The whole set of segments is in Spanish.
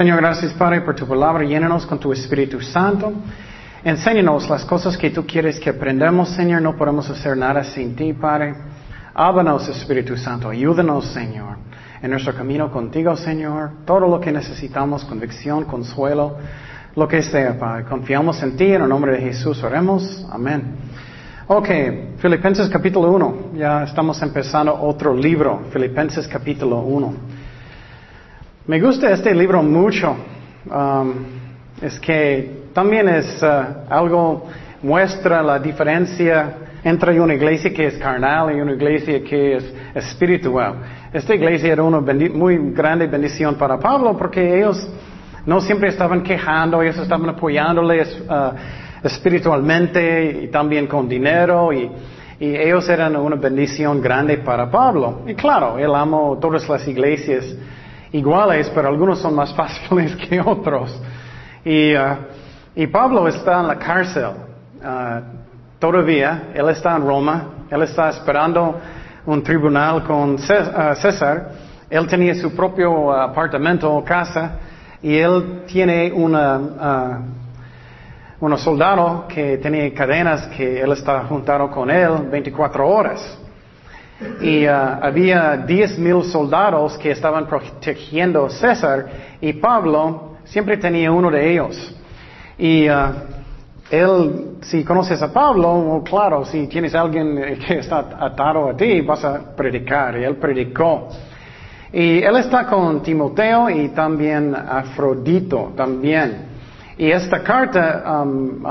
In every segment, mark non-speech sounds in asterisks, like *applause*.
Señor, gracias Padre por tu palabra. Llénanos con tu Espíritu Santo. Enséñanos las cosas que tú quieres que aprendamos, Señor. No podemos hacer nada sin ti, Padre. Háblanos, Espíritu Santo. Ayúdanos, Señor, en nuestro camino contigo, Señor. Todo lo que necesitamos, convicción, consuelo, lo que sea, Padre. Confiamos en ti. En el nombre de Jesús oremos. Amén. Ok, Filipenses capítulo 1. Ya estamos empezando otro libro. Filipenses capítulo 1. Me gusta este libro mucho. Um, es que también es uh, algo, muestra la diferencia entre una iglesia que es carnal y una iglesia que es espiritual. Esta iglesia era una muy grande bendición para Pablo porque ellos no siempre estaban quejando, ellos estaban apoyándoles uh, espiritualmente y también con dinero y, y, ellos eran una bendición grande para Pablo. Y claro, él amó todas las iglesias iguales, pero algunos son más *laughs* fáciles que otros. Y, uh, y Pablo está en la cárcel. Uh, todavía, él está en Roma, él está esperando un tribunal con uh, César. Él tenía su propio apartamento o casa y él tiene una, un soldado que tenía cadenas que él está juntado con él 24 horas. Y había diez mil soldados que estaban protegiendo a César y Pablo siempre tenía uno de ellos. Y uh, él, si conoces a Pablo, claro, si tienes alguien que está atado a ti, vas a predicar. Y él predicó. Y él está con Timoteo y también Afrodito también. Y esta carta um,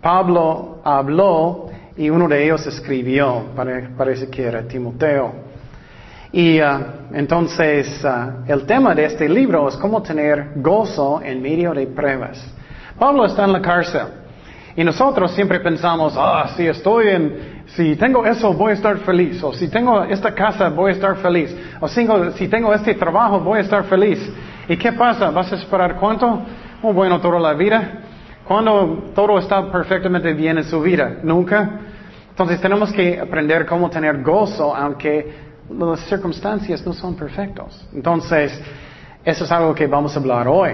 Pablo habló y uno de ellos escribió, parece que era Timoteo. Y uh, entonces uh, el tema de este libro es cómo tener gozo en medio de pruebas. Pablo está en la cárcel y nosotros siempre pensamos, ah, si estoy en, si tengo eso voy a estar feliz, o si tengo esta casa voy a estar feliz, o si tengo este trabajo voy a estar feliz. ¿Y qué pasa? ¿Vas a esperar cuánto? Oh, bueno, toda la vida. Cuando todo está perfectamente bien en su vida? Nunca. Entonces tenemos que aprender cómo tener gozo aunque las circunstancias no son perfectas. Entonces, eso es algo que vamos a hablar hoy.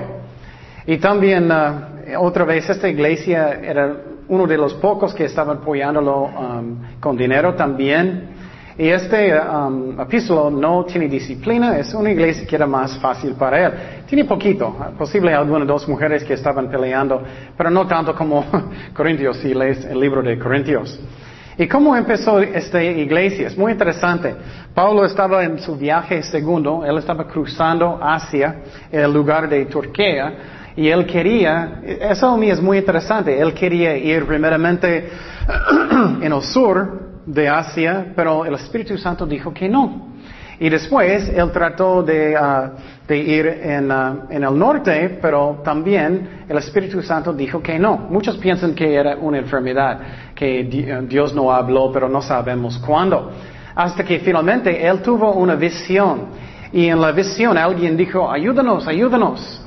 Y también, uh, otra vez, esta iglesia era uno de los pocos que estaban apoyándolo um, con dinero también. Y este um, epístolo no tiene disciplina, es una iglesia que era más fácil para él. Tiene poquito, posible algunas dos mujeres que estaban peleando, pero no tanto como *laughs* Corintios, si lees el libro de Corintios. ¿Y cómo empezó esta iglesia? Es muy interesante. Pablo estaba en su viaje segundo, él estaba cruzando hacia el lugar de Turquía y él quería, eso a mí es muy interesante, él quería ir primeramente *clears throat* en el sur de Asia, pero el Espíritu Santo dijo que no. Y después él trató de, uh, ir en, uh, en, el norte, pero también el Espíritu Santo dijo que no. Muchos piensan que era una enfermedad, que Dios no habló, pero no sabemos cuándo. Hasta que finalmente él tuvo una visión. Y en la visión alguien dijo, ayúdanos, ayúdanos.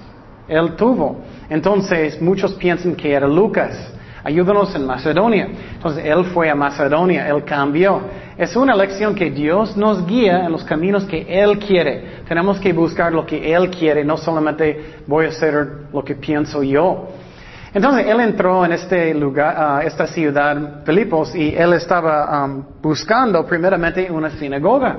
Él tuvo. Entonces muchos piensan que era Lucas ayúdanos en Macedonia. Entonces él fue a Macedonia, él cambió. Es una lección que Dios nos guía en los caminos que Él quiere. Tenemos que buscar lo que Él quiere, no solamente voy a hacer lo que pienso yo. Entonces él entró en este lugar, ah, esta ciudad, Filipos, y él estaba buscando primeramente una sinagoga.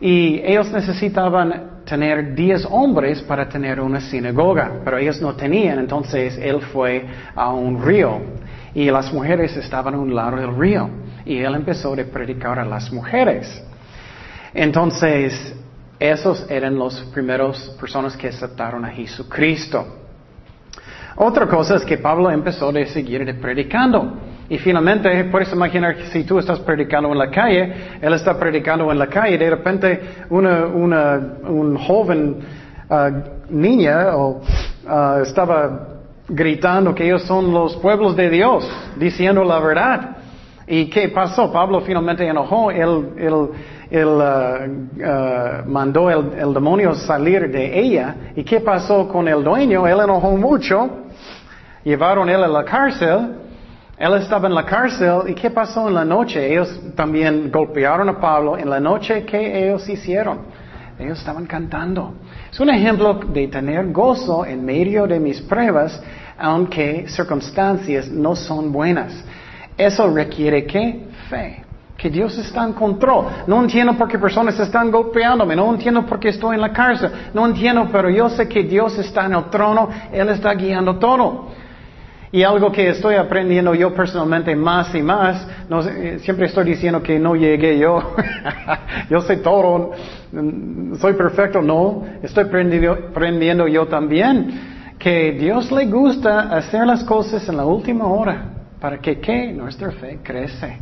Y ellos necesitaban tener diez hombres para tener una sinagoga, pero ellos no tenían, entonces él fue a un río y las mujeres estaban a un lado del río y él empezó a predicar a las mujeres. Entonces, esos eran los primeros personas que aceptaron a Jesucristo. Otra cosa es que Pablo empezó a seguir predicando. Y finalmente, puedes imaginar que si tú estás predicando en la calle, él está predicando en la calle, de repente una, una un joven uh, niña uh, estaba gritando que ellos son los pueblos de Dios, diciendo la verdad. ¿Y qué pasó? Pablo finalmente enojó, él, él, él uh, mandó el, el demonio salir de ella. ¿Y qué pasó con el dueño? Él enojó mucho, llevaron él a la cárcel. Él estaba en la cárcel y ¿qué pasó en la noche? Ellos también golpearon a Pablo. En la noche, ¿qué ellos hicieron? Ellos estaban cantando. Es un ejemplo de tener gozo en medio de mis pruebas, aunque circunstancias no son buenas. Eso requiere qué? Fe. Que Dios está en control. No entiendo por qué personas están golpeándome. No entiendo por qué estoy en la cárcel. No entiendo, pero yo sé que Dios está en el trono. Él está guiando todo. Y algo que estoy aprendiendo yo personalmente más y más, no, siempre estoy diciendo que no llegué yo, *laughs* yo sé todo, soy perfecto, no, estoy aprendiendo yo también, que Dios le gusta hacer las cosas en la última hora, para que ¿qué? nuestra fe crece.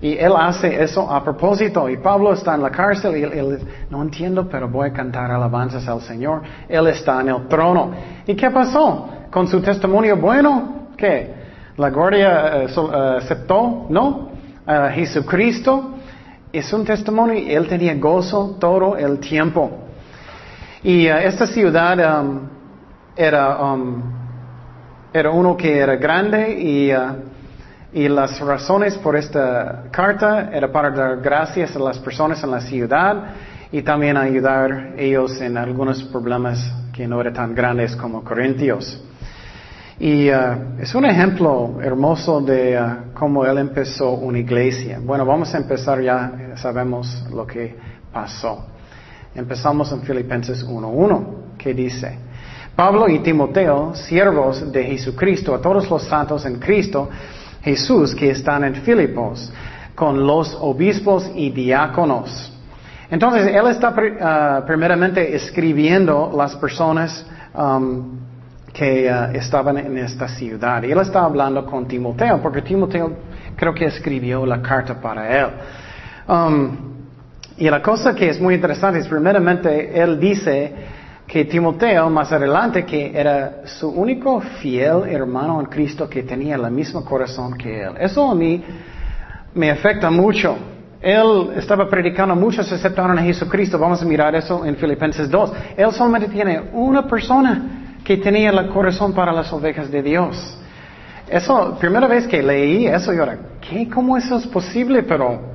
Y él hace eso a propósito. Y Pablo está en la cárcel y él, no entiendo, pero voy a cantar alabanzas al Señor. Él está en el trono. ¿Y qué pasó? Con su testimonio bueno, ¿qué? La guardia eh, eh, aceptó, ¿no? Jesucristo es un testimonio y él tenía gozo todo el tiempo. Y eh, esta ciudad um, era, um, era uno que era grande y y las razones por esta carta era para dar gracias a las personas en la ciudad y también ayudar ellos en algunos problemas que no eran tan grandes como Corintios. Y uh, es un ejemplo hermoso de uh, cómo él empezó una iglesia. Bueno, vamos a empezar ya, sabemos lo que pasó. Empezamos en Filipenses 1.1, que dice, Pablo y Timoteo, siervos de Jesucristo, a todos los santos en Cristo, Jesús que están en Filipos con los obispos y diáconos. Entonces, él está uh, primeramente escribiendo las personas um, que uh, estaban en esta ciudad. Y él está hablando con Timoteo, porque Timoteo creo que escribió la carta para él. Um, y la cosa que es muy interesante es, primeramente, él dice que Timoteo más adelante, que era su único fiel hermano en Cristo que tenía el mismo corazón que él. Eso a mí me afecta mucho. Él estaba predicando, muchos aceptaron a Jesucristo. Vamos a mirar eso en Filipenses 2. Él solamente tiene una persona que tenía el corazón para las ovejas de Dios. Eso, primera vez que leí eso, yo era, ¿qué? ¿Cómo eso es posible? Pero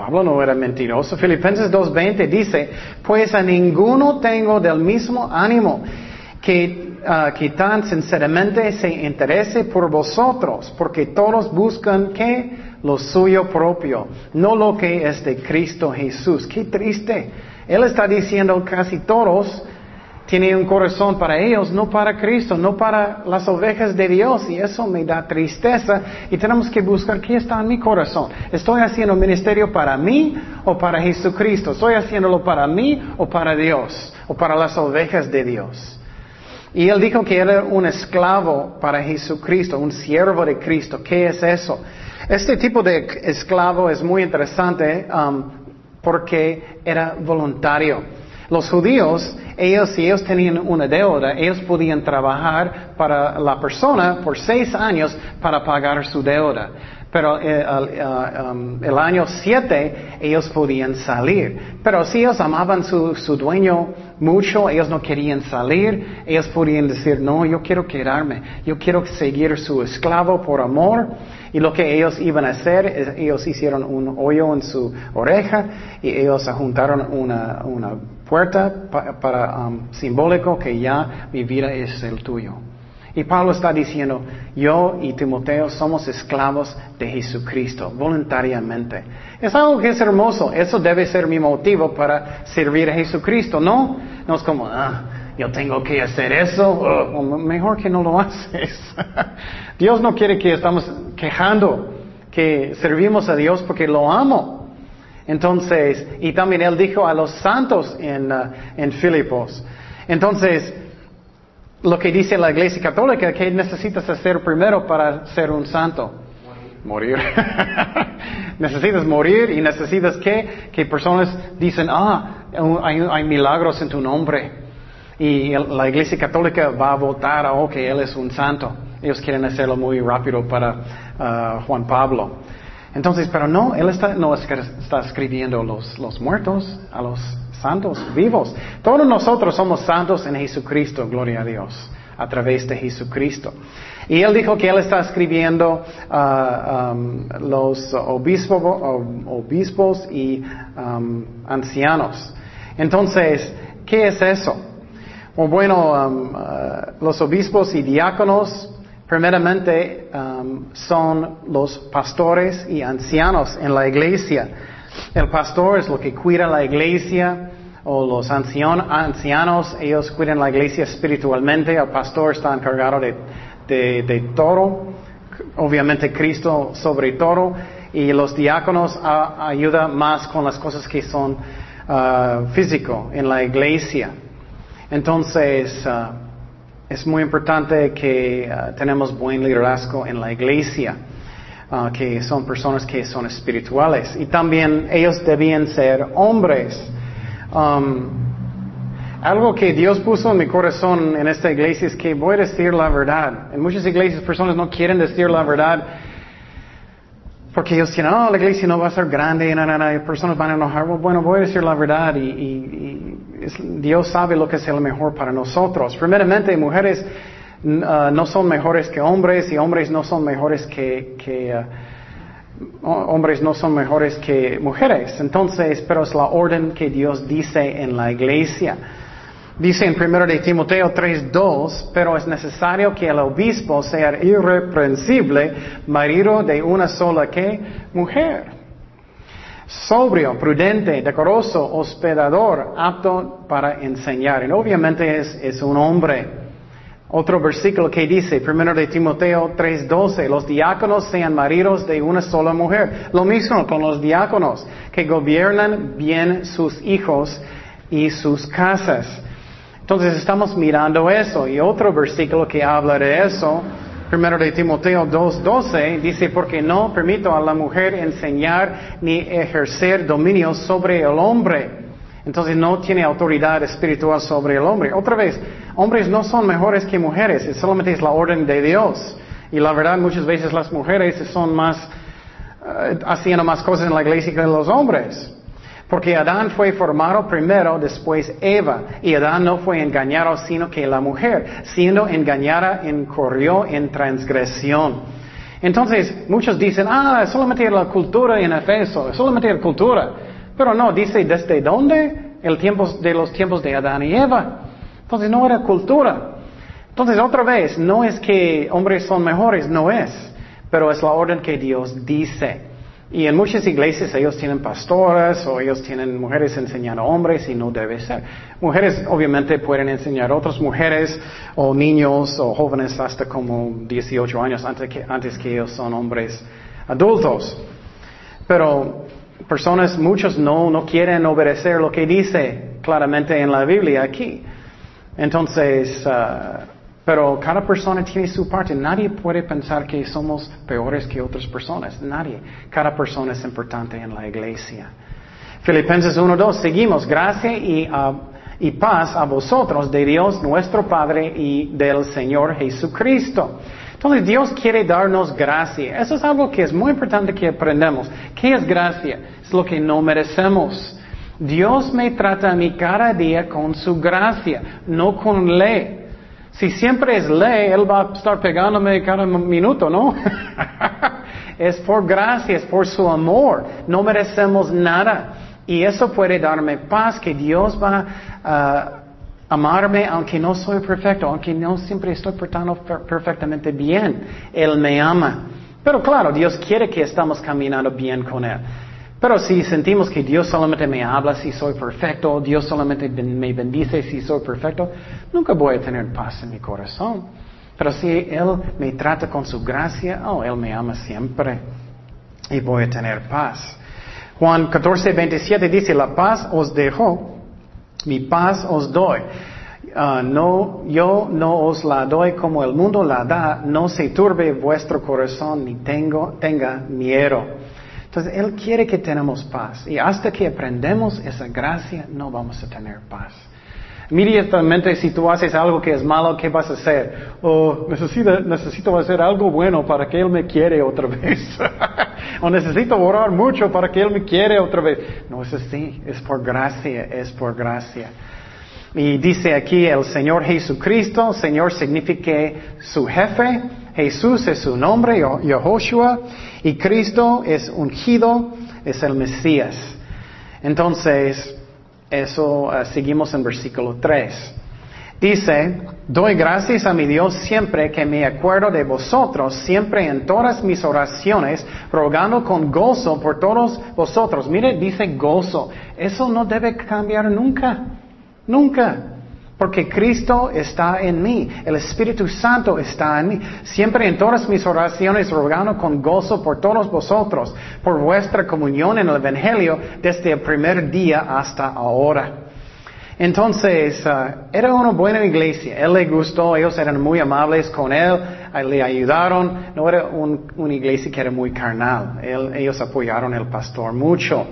Pablo no era mentiroso. Filipenses 2.20 dice, pues a ninguno tengo del mismo ánimo que, ah, que tan sinceramente se interese por vosotros, porque todos buscan que lo suyo propio, no lo que es de Cristo Jesús. Qué triste. Él está diciendo casi todos tiene un corazón para ellos, no para Cristo, no para las ovejas de Dios. Y eso me da tristeza. Y tenemos que buscar qué está en mi corazón. ¿Estoy haciendo ministerio para mí o para Jesucristo? ¿Estoy haciéndolo para mí o para Dios? ¿O para las ovejas de Dios? Y él dijo que era un esclavo para Jesucristo, un siervo de Cristo. ¿Qué es eso? Este tipo de esclavo es muy interesante um, porque era voluntario. Los judíos, ellos, si ellos tenían una deuda, ellos podían trabajar para la persona por seis años para pagar su deuda. Pero eh, um, el año siete ellos podían salir. Pero si ellos amaban su, su dueño mucho, ellos no querían salir, ellos podían decir, no, yo quiero quedarme, yo quiero seguir su esclavo por amor. Y lo que ellos iban a hacer, ellos hicieron un hoyo en su oreja y ellos juntaron una, una puerta para um, simbólico que ya mi vida es el tuyo. Y Pablo está diciendo, yo y Timoteo somos esclavos de Jesucristo, voluntariamente. Es algo que es hermoso, eso debe ser mi motivo para servir a Jesucristo, ¿no? No es como, ah, yo tengo que hacer eso, oh, mejor que no lo *laughs* haces. Dios no quiere que estamos quejando, que servimos a Dios porque lo amo. Entonces, y también él dijo a los santos en, uh, en Filipos. Entonces, lo que dice la iglesia católica, ¿qué necesitas hacer primero para ser un santo? Morir. *laughs* necesitas morir y necesitas que, que personas dicen, ah, hay, hay, milagros en tu nombre. Y la iglesia católica va a votar, oh, que él es un santo. Ellos quieren hacerlo muy rápido para uh, Juan Pablo. Entonces, pero no, Él está, no está escribiendo los, los muertos, a los santos vivos. Todos nosotros somos santos en Jesucristo, gloria a Dios, a través de Jesucristo. Y Él dijo que Él está escribiendo a um, los obispos, obispos y ancianos. Entonces, ¿qué es eso? bueno, um, uh, los obispos y diáconos, primeramente, um, son los pastores y ancianos en la iglesia. El pastor es lo que cuida la iglesia, o los ancianos, ellos cuidan la iglesia espiritualmente, el pastor está encargado de, todo, obviamente Cristo sobre todo, y los diáconos ayudan más con las cosas que son uh, físico en la iglesia. Entonces, uh, es muy importante que uh, tenemos buen liderazgo en la iglesia, uh, que son personas que son espirituales. Y también ellos debían ser hombres. Um, algo que Dios puso en mi corazón en esta iglesia es que voy a decir la verdad. En muchas iglesias personas no quieren decir la verdad porque ellos dicen, no, la iglesia no va a ser grande, y personas van a enojar. Bueno, voy a decir la verdad y, Dios sabe lo que es el mejor para nosotros. Primeramente, mujeres uh, no son mejores que hombres y hombres no son mejores que, uh, hombres no son mejores que mujeres. Entonces, pero es la orden que Dios dice en la iglesia. Dice en 1 de Timoteo 3:2, pero es necesario que el obispo sea irreprensible, marido de una sola que mujer. Sobrio, prudente, decoroso, hospedador, apto para enseñar. Y obviamente es, es un hombre. Otro versículo que dice, 1 de Timoteo 3:12, los diáconos sean maridos de una sola mujer. Lo mismo con los diáconos, que gobiernan bien sus hijos y sus casas. Entonces estamos mirando eso. Y otro versículo que habla de eso, primero de Timoteo 2.12, dice, porque no permito a la mujer enseñar ni ejercer dominio sobre el hombre. Entonces no tiene autoridad espiritual sobre el hombre. Otra vez, hombres no son mejores que mujeres, solamente es la orden de Dios. Y la verdad, muchas veces las mujeres son más, eh, haciendo más cosas en la iglesia que los hombres. Porque Adán fue formado primero, después Eva. Y Adán no fue engañado, sino que la mujer, siendo engañada, incurrió en transgresión. Entonces, muchos dicen, ah, solamente la cultura en Efeso, solamente la cultura. Pero no, dice, ¿desde dónde? El tiempo de los tiempos de Adán y Eva. Entonces, no era cultura. Entonces, otra vez, no es que hombres son mejores, no es. Pero es la orden que Dios dice. Y en muchas iglesias ellos tienen pastoras o ellos tienen mujeres enseñando a hombres y no debe ser. Mujeres obviamente pueden enseñar a otras mujeres o niños o jóvenes hasta como 18 años antes que, antes que ellos son hombres adultos. Pero personas, muchos no, no quieren obedecer lo que dice claramente en la Biblia aquí. Entonces, uh, pero cada persona tiene su parte. Nadie puede pensar que somos peores que otras personas. Nadie. Cada persona es importante en la iglesia. Filipenses 1.2. Seguimos. Gracia y, uh, y paz a vosotros de Dios nuestro Padre y del Señor Jesucristo. Entonces Dios quiere darnos gracia. Eso es algo que es muy importante que aprendamos. ¿Qué es gracia? Es lo que no merecemos. Dios me trata a mí cada día con su gracia, no con ley. Si siempre es ley, Él va a estar pegándome cada minuto, ¿no? *laughs* es por gracia, es por su amor. No merecemos nada. Y eso puede darme paz, que Dios va a amarme aunque no soy perfecto, aunque no siempre estoy portando perfectamente bien. Él me ama. Pero claro, Dios quiere que estamos caminando bien con Él. Pero si sentimos que Dios solamente me habla si soy perfecto, Dios solamente me bendice si soy perfecto, nunca voy a tener paz en mi corazón. Pero si Él me trata con su gracia, oh, Él me ama siempre y voy a tener paz. Juan 14, 27 dice, la paz os dejo, mi paz os doy. Ah, no, yo no os la doy como el mundo la da, no se turbe vuestro corazón ni tengo, tenga miedo. Entonces, Él quiere que tenemos paz. Y hasta que aprendemos esa gracia, no vamos a tener paz. Inmediatamente, si tú haces algo que es malo, ¿qué vas a hacer? Oh, necesito, necesito hacer algo bueno para que Él me quiere otra *laughs* vez. o necesito orar mucho para que Él me quiere otra vez. No es así, es por gracia, es por gracia. Y dice aquí el Señor Jesucristo, Señor significa su jefe, Jesús es su nombre, Yehoshua, y Cristo es ungido, es el Mesías. Entonces, Eso eh, seguimos en versículo 3. Dice, doy gracias a mi Dios siempre que me acuerdo de vosotros, siempre en todas mis oraciones, rogando con gozo por todos vosotros. Mire, dice gozo. Eso no debe cambiar nunca, nunca. Porque Cristo está en mí, el Espíritu Santo está en mí. Siempre en todas mis oraciones rogando con gozo por todos vosotros, por vuestra comunión en el Evangelio desde el primer día hasta ahora. Entonces, uh, era una buena iglesia. Él le gustó, ellos eran muy amables con él, le ayudaron. No era una iglesia que era muy carnal. ellos apoyaron al pastor mucho.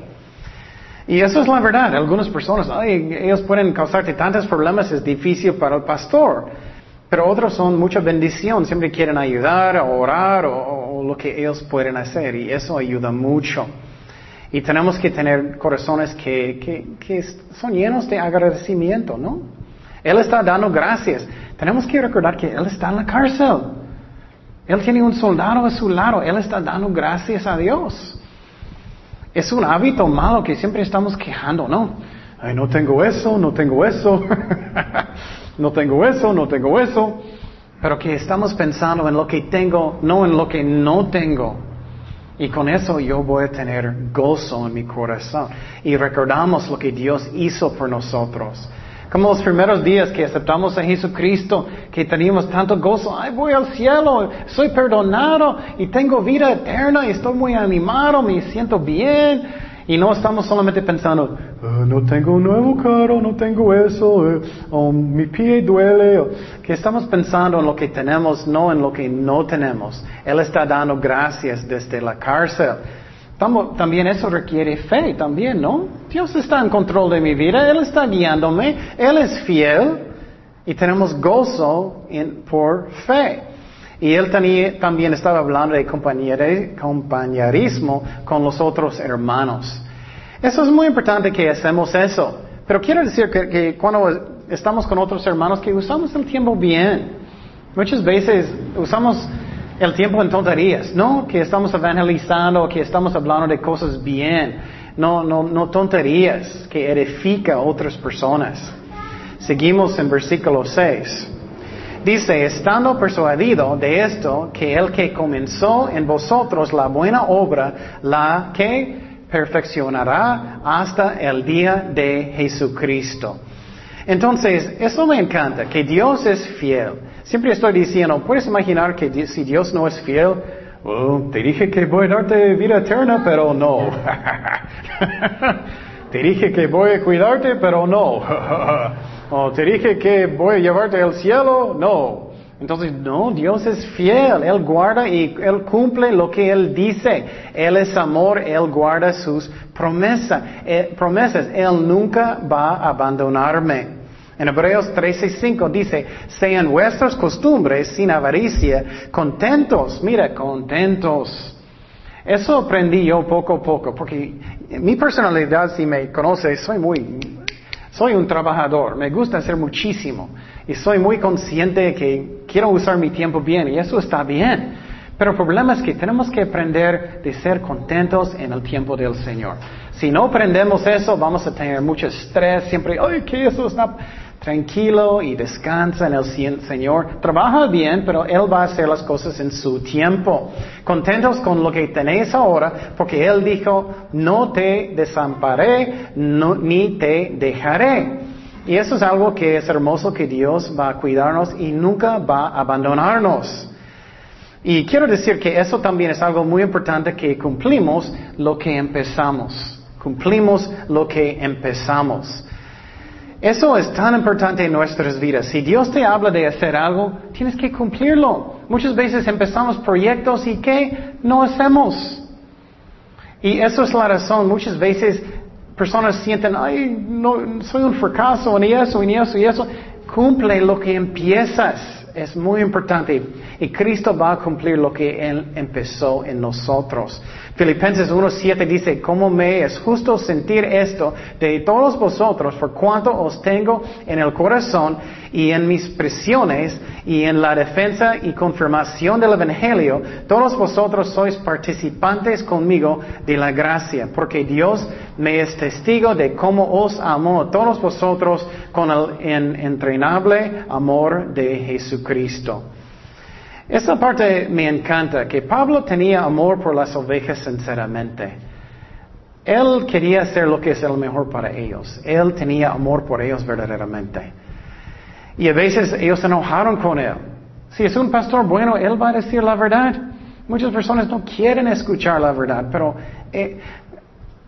Y eso es la verdad. Algunas personas, ay, ellos pueden causarte tantos problemas, es difícil para el pastor. Pero otros son mucha bendición, siempre quieren ayudar, orar o lo que ellos pueden hacer y eso ayuda mucho. Y tenemos que tener corazones que, que, son llenos de agradecimiento, ¿no? Él está dando gracias. Tenemos que recordar que Él está en la cárcel. Él tiene un soldado a su lado. Él está dando gracias a Dios. Es un hábito malo que siempre estamos quejando, ¿no? Ay, no tengo eso, no tengo eso. *laughs* no tengo eso, no tengo eso. Pero que estamos pensando en lo que tengo, no en lo que no tengo. Y con eso yo voy a tener gozo en mi corazón. Y recordamos lo que Dios hizo por nosotros. Como los primeros días que aceptamos a Jesucristo, que teníamos tanto gozo, ay, voy al cielo, soy perdonado y tengo vida eterna y estoy muy animado, me siento bien. Y no estamos solamente pensando, ah, no tengo un nuevo carro, no tengo eso, eh, o mi pie duele. que estamos pensando en lo que tenemos, no en lo que no tenemos. Él está dando gracias desde la cárcel. También eso requiere fe, también, ¿no? Dios está en control de mi vida, Él está guiándome, Él es fiel y tenemos gozo por fe. Y él también estaba hablando de compañerismo con los otros hermanos. Eso es muy importante que hacemos eso. Pero quiero decir que, cuando estamos con otros hermanos, que usamos el tiempo bien. Muchas veces usamos el tiempo en tonterías, ¿no? Que estamos evangelizando, que estamos hablando de cosas bien. No, no, no tonterías que edifica a otras personas. Seguimos en versículo 6. Dice, estando persuadido de esto, que el que comenzó en vosotros la buena obra, la que perfeccionará hasta el día de Jesucristo. Entonces, eso me encanta, que Dios es fiel. Siempre estoy diciendo, ¿puedes imaginar que si Dios no es fiel? Oh, te dije que voy a darte vida eterna, pero no. *laughs* te dije que voy a cuidarte, pero no. *laughs* Oh, te dije que voy a llevarte al cielo, no. Entonces, no, Dios es fiel, Él guarda y Él cumple lo que Él dice. Él es amor, Él guarda sus promesas. Eh, promesas. Él nunca va a abandonarme. En Hebreos 13:5 dice, sean vuestras costumbres sin avaricia, contentos, mira, contentos. Eso aprendí yo poco a poco, porque mi personalidad, si me conoces, soy muy soy un trabajador, me gusta hacer muchísimo y soy muy consciente que quiero usar mi tiempo bien y eso está bien. Pero el problema es que tenemos que aprender de ser contentos en el tiempo del Señor. Si no aprendemos eso, vamos a tener mucho estrés, siempre, ay, que eso está tranquilo y descansa en el Señor. Trabaja bien, pero Él va a hacer las cosas en su tiempo. Contentos con lo que tenéis ahora, porque Él dijo, no te desamparé, ni te dejaré. Y eso es algo que es hermoso que Dios va a cuidarnos y nunca va a abandonarnos. Y quiero decir que eso también es algo muy importante que cumplimos lo que empezamos. Cumplimos lo que empezamos. Eso es tan importante en nuestras vidas. Si Dios te habla de hacer algo, tienes que cumplirlo. Muchas veces empezamos proyectos y ¿qué? No hacemos. Y eso es la razón. Muchas veces personas sienten, ay, no, soy un fracaso en eso, en eso y eso. Cumple lo que empiezas. Es muy importante. Y Cristo va a cumplir lo que Él empezó en nosotros. Filipenses 1.7 dice, ¿cómo me es justo sentir esto de todos vosotros por cuanto os tengo en el corazón y en mis prisiones y en la defensa y confirmación del Evangelio? Todos vosotros sois participantes conmigo de la gracia, porque Dios me es testigo de cómo os amo a todos vosotros con el entrenable amor de Jesucristo. Esa parte me encanta, que Pablo tenía amor por las ovejas sinceramente. Él quería hacer lo que es el mejor para ellos. Él tenía amor por ellos verdaderamente. Y a veces ellos se enojaron con él. Si es un pastor bueno, él va a decir la verdad. Muchas personas no quieren escuchar la verdad, pero eh,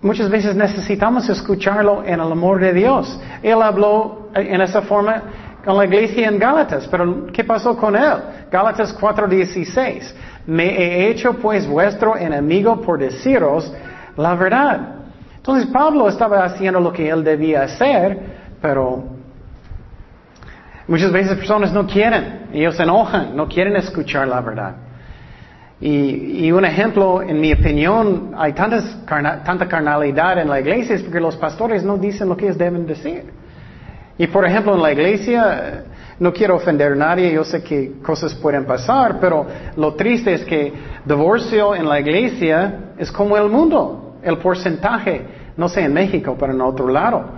muchas veces necesitamos escucharlo en el amor de Dios. Él habló en esa forma con la iglesia en Gálatas. Pero ¿qué pasó con él? Gálatas 4:16. Me he hecho pues vuestro enemigo por deciros la verdad. Entonces Pablo estaba haciendo lo que él debía hacer, pero muchas veces personas no quieren, ellos se enojan, no quieren escuchar la verdad. Y, un ejemplo, en mi opinión, hay tanta carnalidad en la iglesia es porque los pastores no dicen lo que ellos deben decir. Y por ejemplo, en la iglesia, no quiero ofender a nadie, yo sé que cosas pueden pasar, pero lo triste es que divorcio en la iglesia es como el mundo, el porcentaje, no sé en México, pero en otro lado.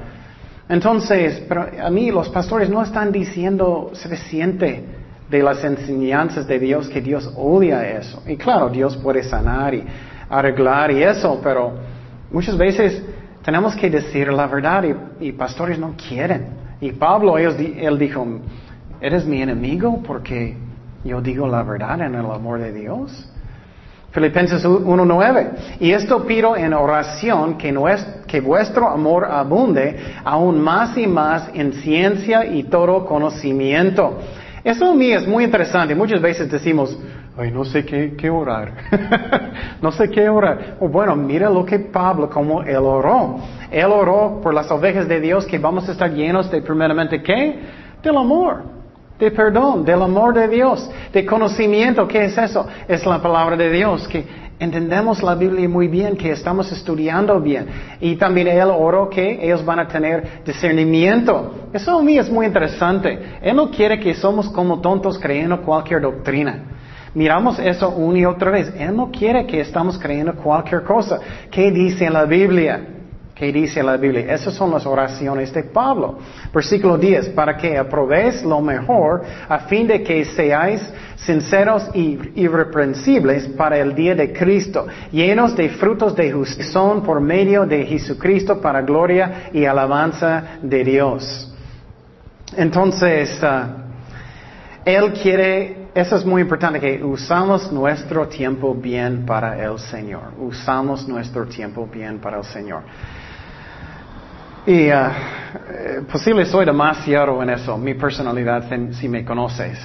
Entonces, pero a mí los pastores no están diciendo suficiente de las enseñanzas de Dios que Dios odia eso. Y claro, Dios puede sanar y arreglar y eso, pero muchas veces tenemos que decir la verdad y pastores no quieren. Y Pablo, él dijo, ¿eres mi enemigo porque yo digo la verdad en el amor de Dios? Filipenses 1.9. Y esto pido en oración que, que vuestro amor abunde aún más y más en ciencia y todo conocimiento. Eso a mí es muy interesante. Muchas veces decimos, ay, no sé qué, qué orar. *laughs* no sé qué orar. Oh, bueno, mira lo que Pablo, como él oró. Él oró por las ovejas de Dios que vamos a estar llenos de primeramente qué? Del amor, de perdón, del amor de Dios, de conocimiento. ¿Qué es eso? Es la palabra de Dios, que entendemos la Biblia muy bien, que estamos estudiando bien. Y también Él oró que ellos van a tener discernimiento. Eso a mí es muy interesante. Él no quiere que somos como tontos creyendo cualquier doctrina. Miramos eso una y otra vez. Él no quiere que estamos creyendo cualquier cosa. ¿Qué dice la Biblia? ¿Qué dice la Biblia? Esas son las oraciones de Pablo. Versículo 10, para que aprobéis lo mejor a fin de que seáis sinceros y irreprensibles para el día de Cristo, llenos de frutos de justicia por medio de Jesucristo para gloria y alabanza de Dios. Entonces, ah, Él quiere, eso es muy importante, que usamos nuestro tiempo bien para el Señor. Usamos nuestro tiempo bien para el Señor. Y uh, posible soy demasiado en eso, mi personalidad, si me conoces.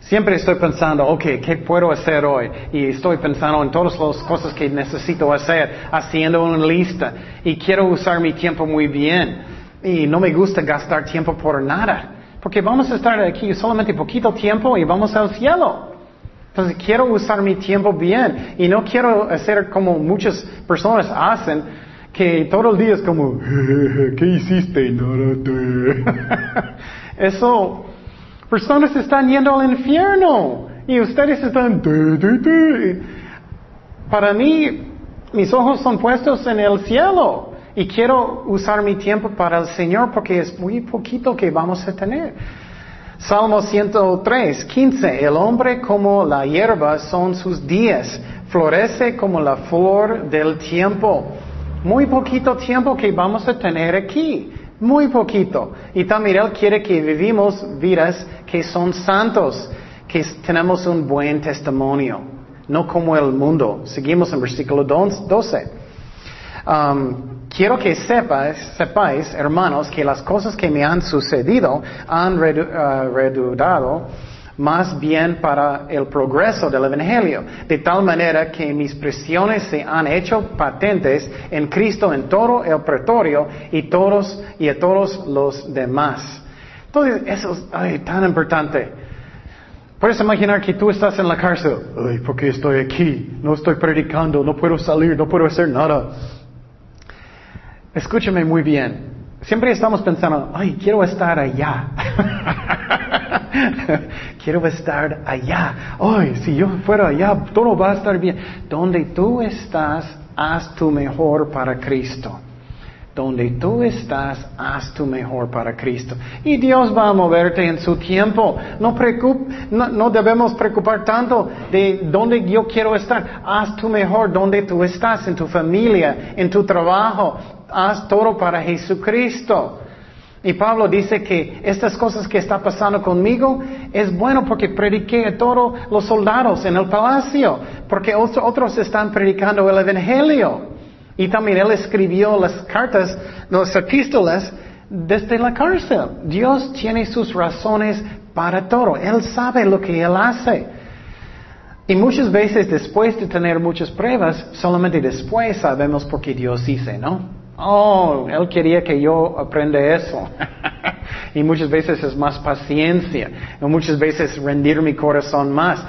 Siempre estoy pensando, ok, ¿qué puedo hacer hoy? Y estoy pensando en todas las cosas que necesito hacer, haciendo una lista. Y quiero usar mi tiempo muy bien. Y no me gusta gastar tiempo por nada. Porque vamos a estar aquí solamente poquito tiempo y vamos al cielo. Entonces quiero usar mi tiempo bien. Y no quiero hacer como muchas personas hacen que todo el día es como, *laughs* ¿qué hiciste? *laughs* Eso, personas están yendo al infierno y ustedes están... Para mí, mis ojos son puestos en el cielo y quiero usar mi tiempo para el Señor porque es muy poquito que vamos a tener. Salmo 103, 15. El hombre como la hierba son sus días, florece como la flor del tiempo. Muy poquito tiempo que vamos a tener aquí. Muy poquito. Y también Él quiere que vivimos vidas que son santos, que tenemos un buen testimonio. No como el mundo. Seguimos en versículo 12. Um, quiero que sepas, sepáis, hermanos, que las cosas que me han sucedido han uh, redudado más bien para el progreso del Evangelio, de tal manera que mis prisiones se han hecho patentes en Cristo en todo el pretorio y todos y a todos los demás. Entonces, eso es tan importante. Puedes imaginar que tú estás en la cárcel. Ay, ¿por qué estoy aquí? No estoy predicando, no puedo salir, no puedo hacer nada. Escúchame muy bien. Siempre estamos pensando, ay, quiero estar allá. *laughs* quiero estar allá. Ay, si yo fuera allá, todo va a estar bien. Donde tú estás, haz tu mejor para Cristo. Donde tú estás, haz tu mejor para Cristo. Y Dios va a moverte en su tiempo. No, no, debemos preocupar tanto de dónde yo quiero estar. Haz tu mejor donde tú estás, en tu familia, en tu trabajo. Haz todo para Jesucristo. Y Pablo dice que estas cosas que está pasando conmigo es bueno porque prediqué a todos los soldados en el palacio, porque otros están predicando el Evangelio. Y también él escribió las cartas, las epístolas desde la cárcel. Dios tiene sus razones para todo. Él sabe lo que él hace. Y muchas veces después de tener muchas pruebas, solamente después sabemos por qué Dios dice, ¿no? Oh, Él quería que yo aprenda eso. *laughs* y muchas veces es más paciencia. Y muchas veces rendir mi corazón más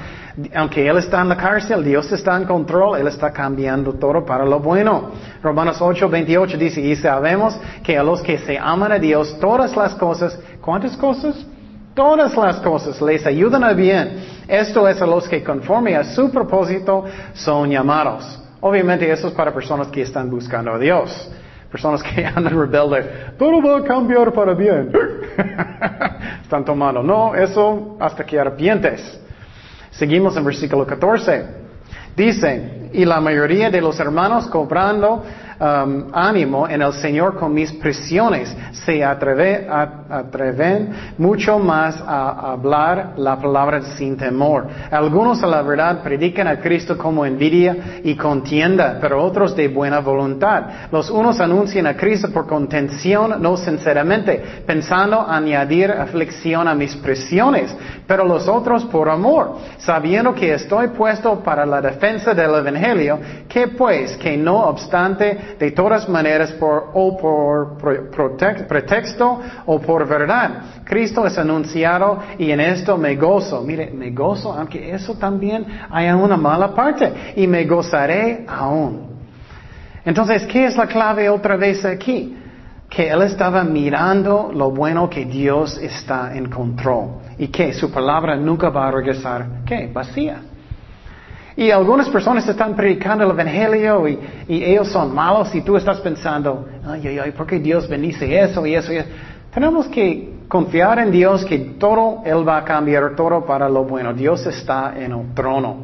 aunque Él está en la cárcel, Dios está en control, Él está cambiando todo para lo bueno. Romanos 8, 28 dice, y sabemos que a los que se aman a Dios, todas las cosas, ¿cuántas cosas? Todas las cosas les ayudan a bien. Esto es a los que conforme a su propósito son llamados. Obviamente eso es para personas que están buscando a Dios. Personas que *laughs* andan rebeldes. Todo va a cambiar para bien. *laughs* están tomando. No, eso hasta que arrepientes. Seguimos en versículo 14. Dice, y la mayoría de los hermanos cobrando Um, ánimo en el Señor con mis prisiones. Se atreve, atreven mucho más a hablar la palabra sin temor. Algunos a la verdad predican a Cristo como envidia y contienda, pero otros de buena voluntad. Los unos anuncian a Cristo por contención, no sinceramente, pensando añadir aflicción a mis prisiones, pero los otros por amor, sabiendo que estoy puesto para la defensa del Evangelio, que pues, que no obstante de todas maneras por, o por pretexto o por verdad. Cristo es anunciado y en esto me gozo. Mire, me gozo, aunque eso también hay una mala parte y me gozaré aún. Entonces, ¿qué es la clave otra vez aquí? Que él estaba mirando lo bueno que Dios está en control y que su palabra nunca va a regresar, ¿qué? Vacía. Y algunas personas están predicando el Evangelio y, ellos son malos y tú estás pensando, ay, ay, ay, ¿por qué Dios bendice eso y eso y eso? Tenemos que confiar en Dios que todo Él va a cambiar todo para lo bueno. Dios está en el trono.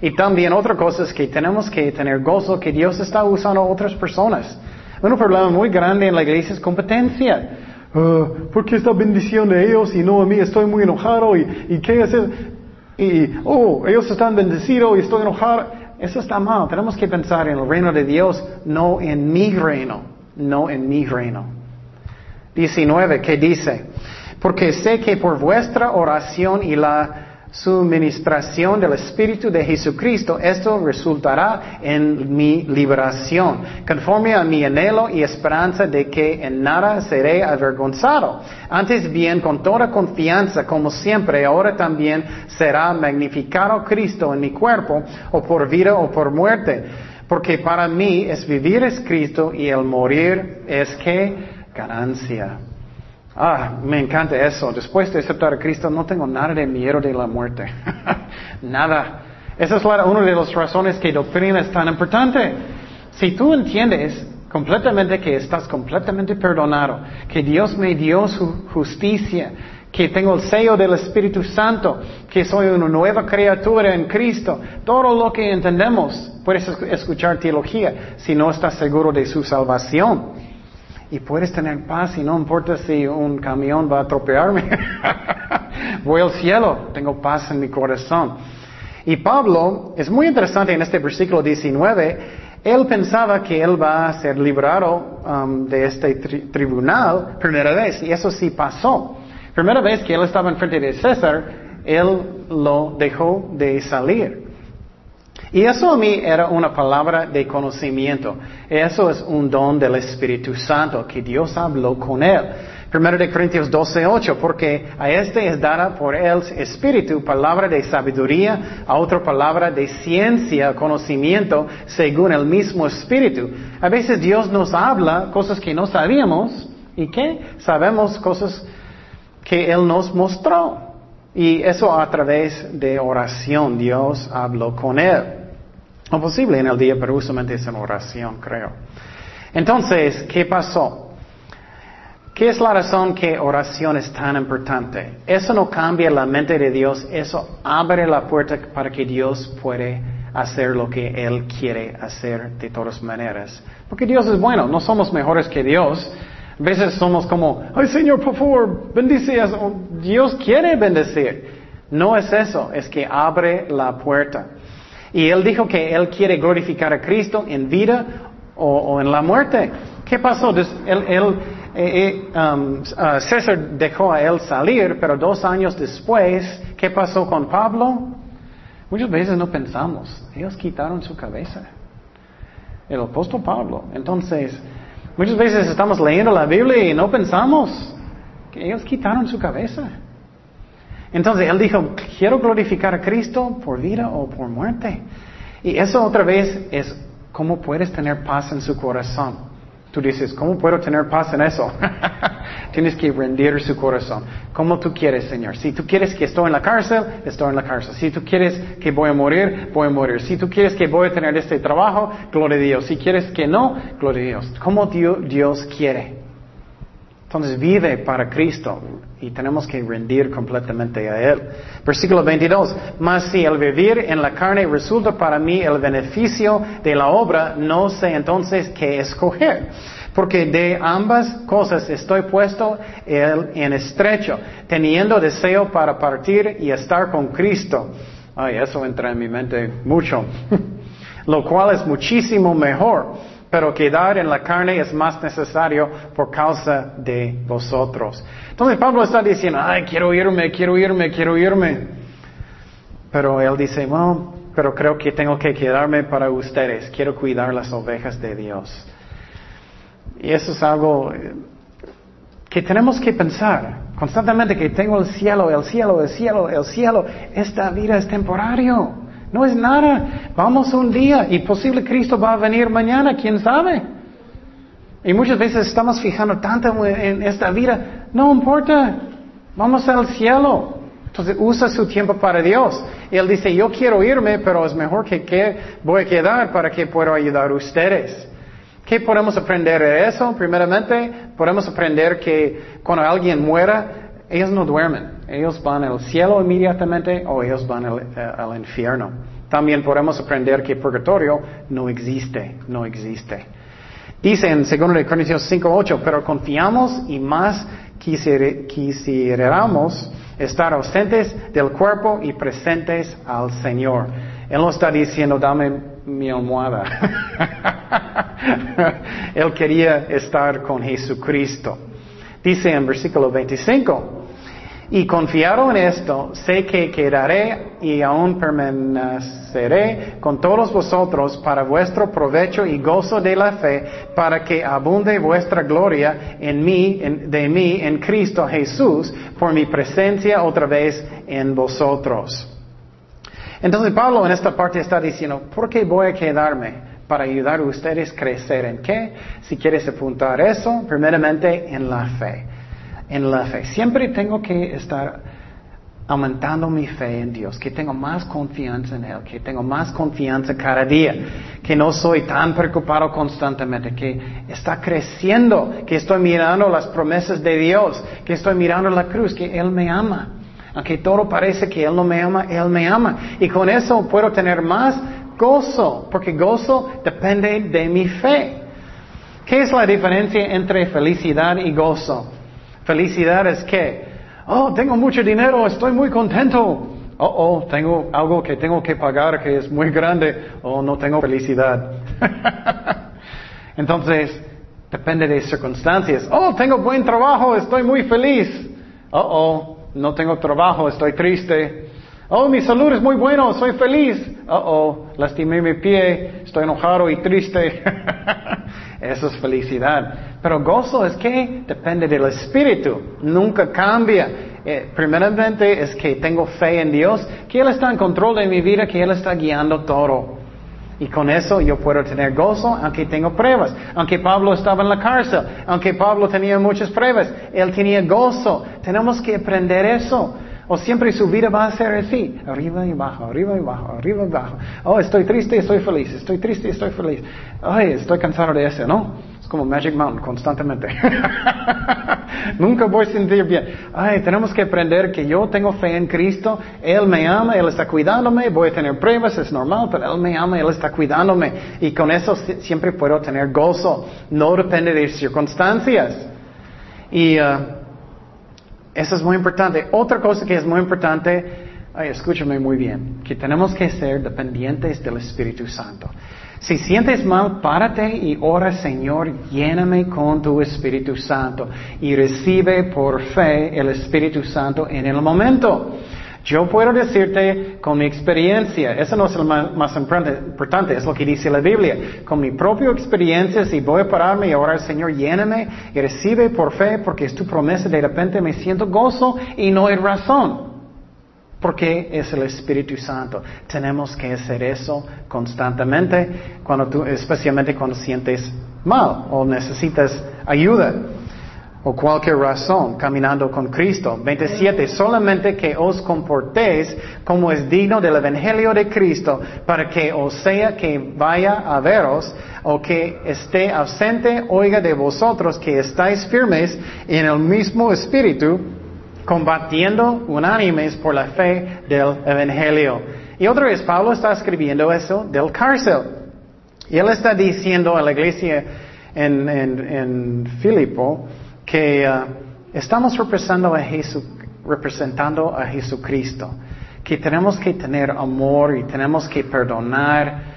Y también otra cosa es que tenemos que tener gozo que Dios está usando a otras personas. Un problema muy grande en la iglesia es competencia. Uh, ¿Por qué está bendiciendo a ellos y no a mí? Estoy muy enojado y, y qué hacer? Y, oh, ellos están bendecidos y estoy enojado. Eso está mal. Tenemos que pensar en el reino de Dios, no en mi reino, no en mi reino. 19, ¿qué dice? Porque sé que por vuestra oración y la suministración del Espíritu de Jesucristo, esto resultará en mi liberación, conforme a mi anhelo y esperanza de que en nada seré avergonzado. Antes bien, con toda confianza, como siempre, ahora también será magnificado Cristo en mi cuerpo, o por vida o por muerte. Porque para mí es vivir es Cristo y el morir es que ganancia. Ah, me encanta eso. Después de aceptar a Cristo no tengo nada de miedo de la muerte. *laughs* nada. Esa es una de las razones que doctrina es tan importante. Si tú entiendes completamente que estás completamente perdonado, que Dios me dio su justicia, que tengo el sello del Espíritu Santo, que soy una nueva criatura en Cristo, todo lo que entendemos, puedes escuchar teología si no estás seguro de su salvación y puedes tener paz y no importa si un camión va a atropellarme. *laughs* Voy al cielo, tengo paz en mi corazón. Y Pablo, es muy interesante en este versículo 19, él pensaba que él va a ser librado um, de este tribunal primera vez, y eso sí pasó. Primera vez que él estaba en frente de César, él lo dejó de salir. Y eso a mí era una palabra de conocimiento. Eso es un don del Espíritu Santo, que Dios habló con él. Primero de Corintios 12, 8, porque a este es dada por el Espíritu palabra de sabiduría, a otra palabra de ciencia, conocimiento, según el mismo Espíritu. A veces Dios nos habla cosas que no sabíamos y que sabemos cosas que Él nos mostró. Y eso a través de oración, Dios habló con Él. No posible en el día, pero usualmente es en oración, creo. Entonces, ¿qué pasó? ¿Qué es la razón que oración es tan importante? Eso no cambia la mente de Dios, eso abre la puerta para que Dios puede hacer lo que Él quiere hacer de todas maneras. Porque Dios es bueno, no somos mejores que Dios. A veces somos como, ay Señor, por favor, bendice. Dios quiere bendecir. No es eso, es que abre la puerta. Y Él dijo que Él quiere glorificar a Cristo en vida o, en la muerte. ¿Qué pasó? Eh, eh, um, uh, César dejó a él salir, pero dos años después, ¿qué pasó con Pablo? Muchas veces no pensamos, ellos quitaron su cabeza. El apóstol Pablo. Entonces, muchas veces estamos leyendo la Biblia y no pensamos que ellos quitaron su cabeza. Entonces él dijo, quiero glorificar a Cristo por vida o por muerte. Y eso otra vez es cómo puedes tener paz en su corazón. Tú dices, ¿cómo puedo tener paz en eso? *laughs* Tienes que rendir su corazón. ¿Cómo tú quieres, Señor? Si tú quieres que estoy en la cárcel, estoy en la cárcel. Si tú quieres que voy a morir, voy a morir. Si tú quieres que voy a tener este trabajo, gloria a Dios. Si quieres que no, gloria a Dios. ¿Cómo Dios quiere? Entonces vive para Cristo y tenemos que rendir completamente a Él. Versículo 22. Mas si el vivir en la carne resulta para mí el beneficio de la obra, no sé entonces qué escoger. Porque de ambas cosas estoy puesto en estrecho, teniendo deseo para partir y estar con Cristo. Ay, eso entra en mi mente mucho. *laughs* Lo cual es muchísimo mejor pero quedar en la carne es más necesario por causa de vosotros. Entonces Pablo está diciendo, ay, quiero irme, quiero irme, quiero irme. Pero él dice, bueno, pero creo que tengo que quedarme para ustedes, quiero cuidar las ovejas de Dios. Y eso es algo eh, que tenemos que pensar constantemente, que tengo el cielo, el cielo, el cielo, el cielo. Esta vida es temporario. No es nada. Vamos un día y posible Cristo va a venir mañana, quién sabe. Y muchas veces estamos fijando tanto en esta vida. No importa. Vamos al cielo. Entonces usa su tiempo para Dios. Él dice, yo quiero irme, pero es mejor que, que voy a quedar para que pueda ayudar a ustedes. ¿Qué podemos aprender de eso? Primeramente, podemos aprender que cuando alguien muera, ellos no duermen. Ellos van al cielo inmediatamente o ellos van al, eh, infierno. También podemos aprender que purgatorio no existe, no existe. Dice en 2 Corintios 5.8, pero confiamos y más quisiéramos estar ausentes del cuerpo y presentes al Señor. Él no está diciendo, dame mi almohada. *laughs* Él quería estar con Jesucristo. Dice en versículo 25, y confiado en esto, sé que quedaré y aún permaneceré con todos vosotros para vuestro provecho y gozo de la fe, para que abunde vuestra gloria en mí, de mí, en Cristo Jesús, por mi presencia otra vez en vosotros. Entonces Pablo en esta parte está diciendo, ¿por qué voy a quedarme? Para ayudar a ustedes a crecer en qué? Si quieres apuntar eso, primeramente en la fe en la fe. Siempre tengo que estar aumentando mi fe en Dios, que tengo más confianza en Él, que tengo más confianza cada día, que no soy tan preocupado constantemente, que está creciendo, que estoy mirando las promesas de Dios, que estoy mirando la cruz, que Él me ama. Aunque todo parece que Él no me ama, Él me ama. Y con eso puedo tener más gozo, porque gozo depende de mi fe. ¿Qué es la diferencia entre felicidad y gozo? Felicidad es que, oh, tengo mucho dinero, estoy muy contento. Oh, oh, tengo algo que tengo que pagar que es muy grande. Oh, no tengo felicidad. *laughs* Entonces, depende de circunstancias. Oh, tengo buen trabajo, estoy muy feliz. Oh, oh, no tengo trabajo, estoy triste. Oh, mi salud es muy buena, soy feliz. Oh, oh, lastimé mi pie, estoy enojado y triste. *laughs* Eso es felicidad. Pero gozo es que depende del Espíritu, nunca cambia. Eh, primeramente es que tengo fe en Dios, que Él está en control de mi vida, que Él está guiando todo. Y con eso yo puedo tener gozo aunque tengo pruebas. Aunque Pablo estaba en la cárcel, aunque Pablo tenía muchas pruebas, él tenía gozo. Tenemos que aprender eso. O siempre su vida va a ser así, arriba y abajo, arriba y abajo, arriba y abajo. Oh, estoy triste, estoy feliz, estoy triste, estoy feliz. Ay, estoy cansado de eso, ¿no? Es como Magic Mountain, constantemente. *laughs* Nunca voy a sentir bien. Ay, tenemos que aprender que yo tengo fe en Cristo, Él me ama, Él está cuidándome, voy a tener pruebas, es normal, pero Él me ama, Él está cuidándome. Y con eso siempre puedo tener gozo. No depende de circunstancias. Y... Uh, eso es muy importante. Otra cosa que es muy importante, escúchame muy bien, que tenemos que ser dependientes del Espíritu Santo. Si sientes mal, párate y ora, Señor, lléname con tu Espíritu Santo y recibe por fe el Espíritu Santo en el momento. Yo puedo decirte con mi experiencia, eso no es lo más, importante, es lo que dice la Biblia. Con mi propia experiencia, si voy a pararme y orar, Señor, lléname y recibe por fe, porque es tu promesa, de repente me siento gozo y no hay razón. Porque es el Espíritu Santo. Tenemos que hacer eso constantemente, cuando tú, especialmente cuando sientes mal o necesitas ayuda o cualquier razón caminando con Cristo. 27. Solamente que os comportéis como es digno del Evangelio de Cristo, para que os sea que vaya a veros o que esté ausente, oiga de vosotros que estáis firmes en el mismo espíritu, combatiendo unánimes por la fe del Evangelio. Y otra vez, Pablo está escribiendo eso del cárcel. Y él está diciendo a la iglesia en, en, en Filipo, que uh, estamos representando a, representando a Jesucristo, que tenemos que tener amor y tenemos que perdonar.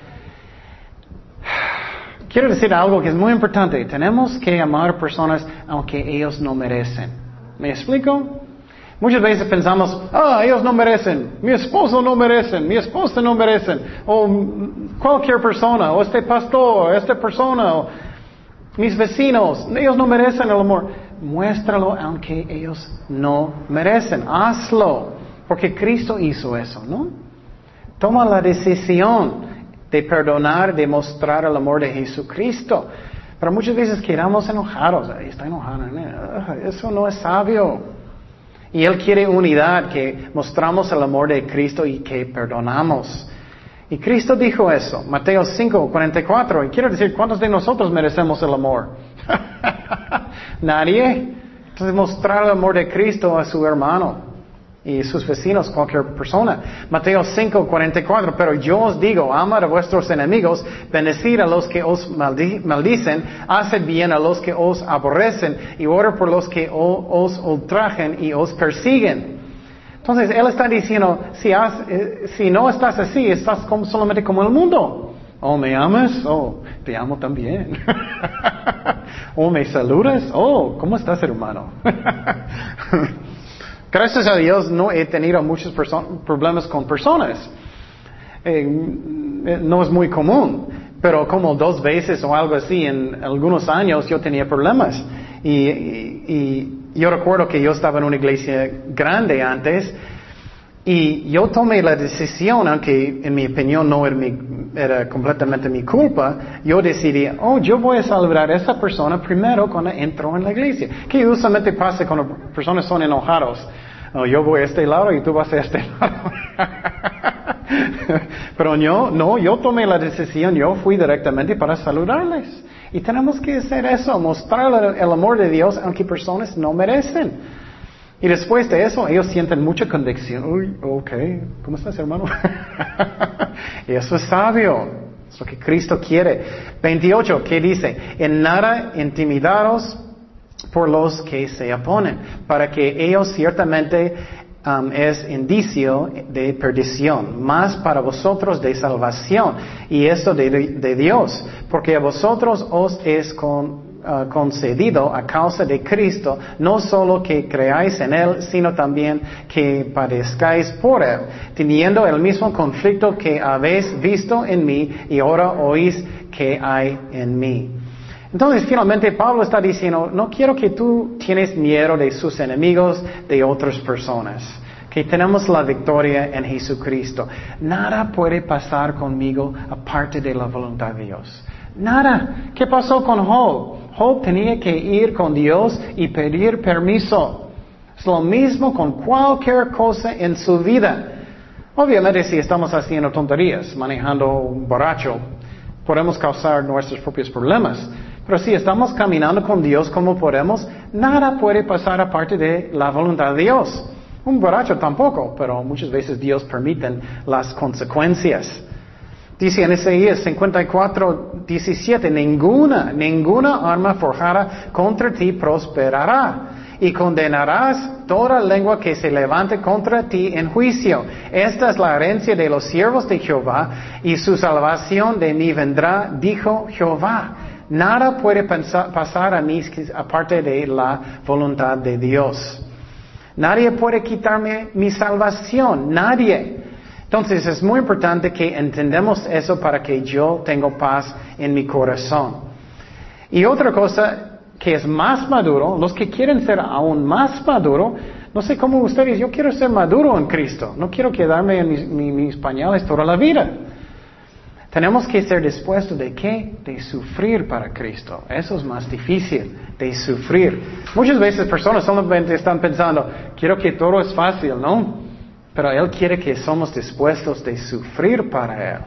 Quiero decir algo que es muy importante. Tenemos que amar personas aunque ellos no merecen. ¿Me explico? Muchas veces pensamos, ah, ellos no merecen, mi esposo no merecen, mi esposa no merecen, o cualquier persona, o este pastor, esta persona, mis vecinos, ellos no merecen el amor. Muéstralo aunque ellos no merecen. Hazlo. Porque Cristo hizo eso, ¿no? Toma la decisión de perdonar, de mostrar el amor de Jesucristo. Pero muchas veces quedamos enojados. está enojado. Eso no es sabio. Y Él quiere unidad, que mostramos el amor de Cristo y que perdonamos. Y Cristo dijo eso, Mateo 5, 44. Y quiero decir, ¿cuántos de nosotros merecemos el amor? *laughs* Nadie. Entonces mostrar el amor de Cristo a su hermano y sus vecinos, cualquier persona. Mateo 5, 44. Pero yo os digo, amad a vuestros enemigos, bendecid a los que os maldicen, haced bien a los que os aborrecen y ora por los que os ultrajen y os persiguen entonces, Él está diciendo, si, eh, si no estás así, estás como, solamente como el mundo. Oh, ¿me amas? Oh, te amo también. *laughs* oh, ¿me saludas? Oh, ¿cómo estás, hermano? *laughs* Gracias a Dios no he tenido muchos problemas con personas. Eh, no es muy común, pero como dos veces o algo así en algunos años yo tenía problemas. y yo recuerdo que yo estaba en una iglesia grande antes y yo tomé la decisión, aunque en mi opinión no era, completamente mi culpa, yo decidí, oh, yo voy a salvar a esa persona primero cuando entro en la iglesia. Que usualmente pasa cuando personas son enojados. Oh, yo voy a este lado y tú vas a este lado. *laughs* Pero yo, no, yo tomé la decisión, yo fui directamente para saludarles. Y tenemos que hacer eso, mostrar el amor de Dios aunque personas no merecen. Y después de eso, ellos sienten mucha convicción. Uy, ok, ¿cómo estás, hermano? *laughs* eso es sabio. Es lo que Cristo quiere. 28, ¿qué dice? En nada intimidados por los que se oponen, para que ellos ciertamente Um, es indicio de perdición, más para vosotros de salvación, y eso de, Dios, porque a vosotros os es uh, concedido a causa de Cristo, no solo que creáis en Él, sino también que padezcáis por Él, teniendo el mismo conflicto que habéis visto en mí y ahora oís que hay en mí. Entonces, finalmente, Pablo está diciendo, no quiero que tú tienes miedo de sus enemigos, de otras personas, que tenemos la victoria en Jesucristo. Nada puede pasar conmigo aparte de la voluntad de Dios. Nada. ¿Qué pasó con Job? Job tenía que ir con Dios y pedir permiso. Es lo mismo con cualquier cosa en su vida. Obviamente si estamos haciendo tonterías, manejando borracho, podemos causar nuestros propios problemas. Pero si estamos caminando con Dios como podemos, nada puede pasar aparte de la voluntad de Dios. Un borracho tampoco, pero muchas veces Dios permite las consecuencias. Dice en Isaías 54, 17, ninguna, ninguna arma forjada contra ti prosperará y condenarás toda lengua que se levante contra ti en juicio. Esta es la herencia de los siervos de Jehová y su salvación de mí vendrá, dijo Jehová. Nada puede pasar a mí aparte de la voluntad de Dios. Nadie puede quitarme mi salvación, nadie. Entonces es muy importante que entendamos eso para que yo tenga paz en mi corazón. Y otra cosa que es más maduro, los que quieren ser aún más maduro, no sé cómo ustedes, yo quiero ser maduro en Cristo, no quiero quedarme en mis, pañales toda la vida. Tenemos que ser dispuestos de qué? De sufrir para Cristo. Eso es más difícil, de sufrir. Muchas veces personas solamente están pensando, quiero que todo es fácil, ¿no? Pero Él quiere que somos dispuestos de sufrir para Él.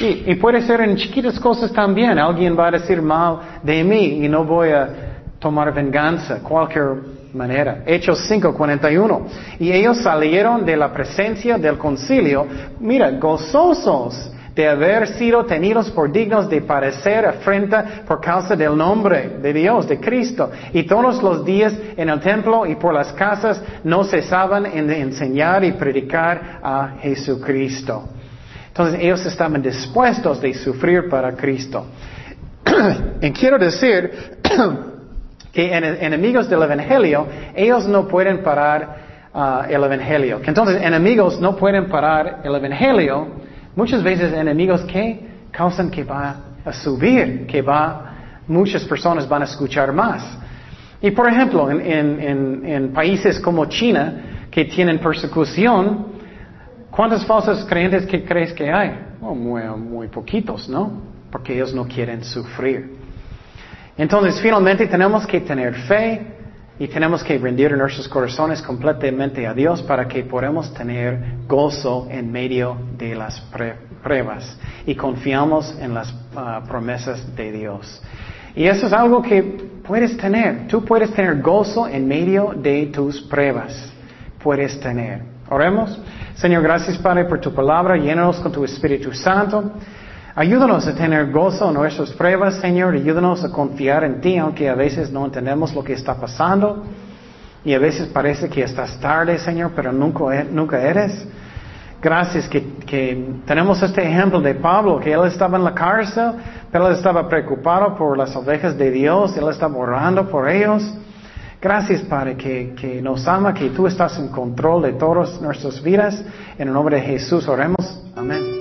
Y, puede ser en chiquitas cosas también. Alguien va a decir mal de mí y no voy a tomar venganza, cualquier manera. Hechos 5:41. Y ellos salieron de la presencia del concilio, mira, gozosos de haber sido tenidos por dignos de parecer afrenta por causa del nombre de Dios, de Cristo. Y todos los días en el templo y por las casas no cesaban en enseñar y predicar a Jesucristo. Entonces ellos estaban dispuestos de sufrir para Cristo. *clears throat* y quiero decir *clears throat* que en, enemigos del Evangelio, ellos no pueden parar uh, el Evangelio. Entonces enemigos no pueden parar el Evangelio. Muchas veces enemigos que causan que va a subir, que va, muchas personas van a escuchar más. Y por ejemplo, en, en países como China, que tienen persecución, ¿Cuántos falsos creyentes que crees que hay? Oh, muy, muy poquitos, ¿no? Porque ellos no quieren sufrir. Entonces, finalmente tenemos que tener fe y tenemos que rendir nuestros corazones completamente a Dios para que podamos tener gozo en medio de las pruebas y confiamos en las ah, promesas de Dios. Y eso es algo que puedes tener. Tú puedes tener gozo en medio de tus pruebas. Puedes tener. Oremos. Señor, gracias Padre por tu palabra, llénanos con tu Espíritu Santo. Ayúdanos a tener gozo en nuestras pruebas, Señor. Ayúdanos a confiar en ti, aunque a veces no entendemos lo que está pasando. Y a veces parece que estás tarde, Señor, pero nunca, e, eres. Gracias que, que, tenemos este ejemplo de Pablo, que él estaba en la cárcel, pero él estaba preocupado por las ovejas de Dios, él estaba orando por ellos. Gracias, Padre, que, nos ama, que tú estás en control de todas nuestras vidas. En el nombre de Jesús oremos. Amén.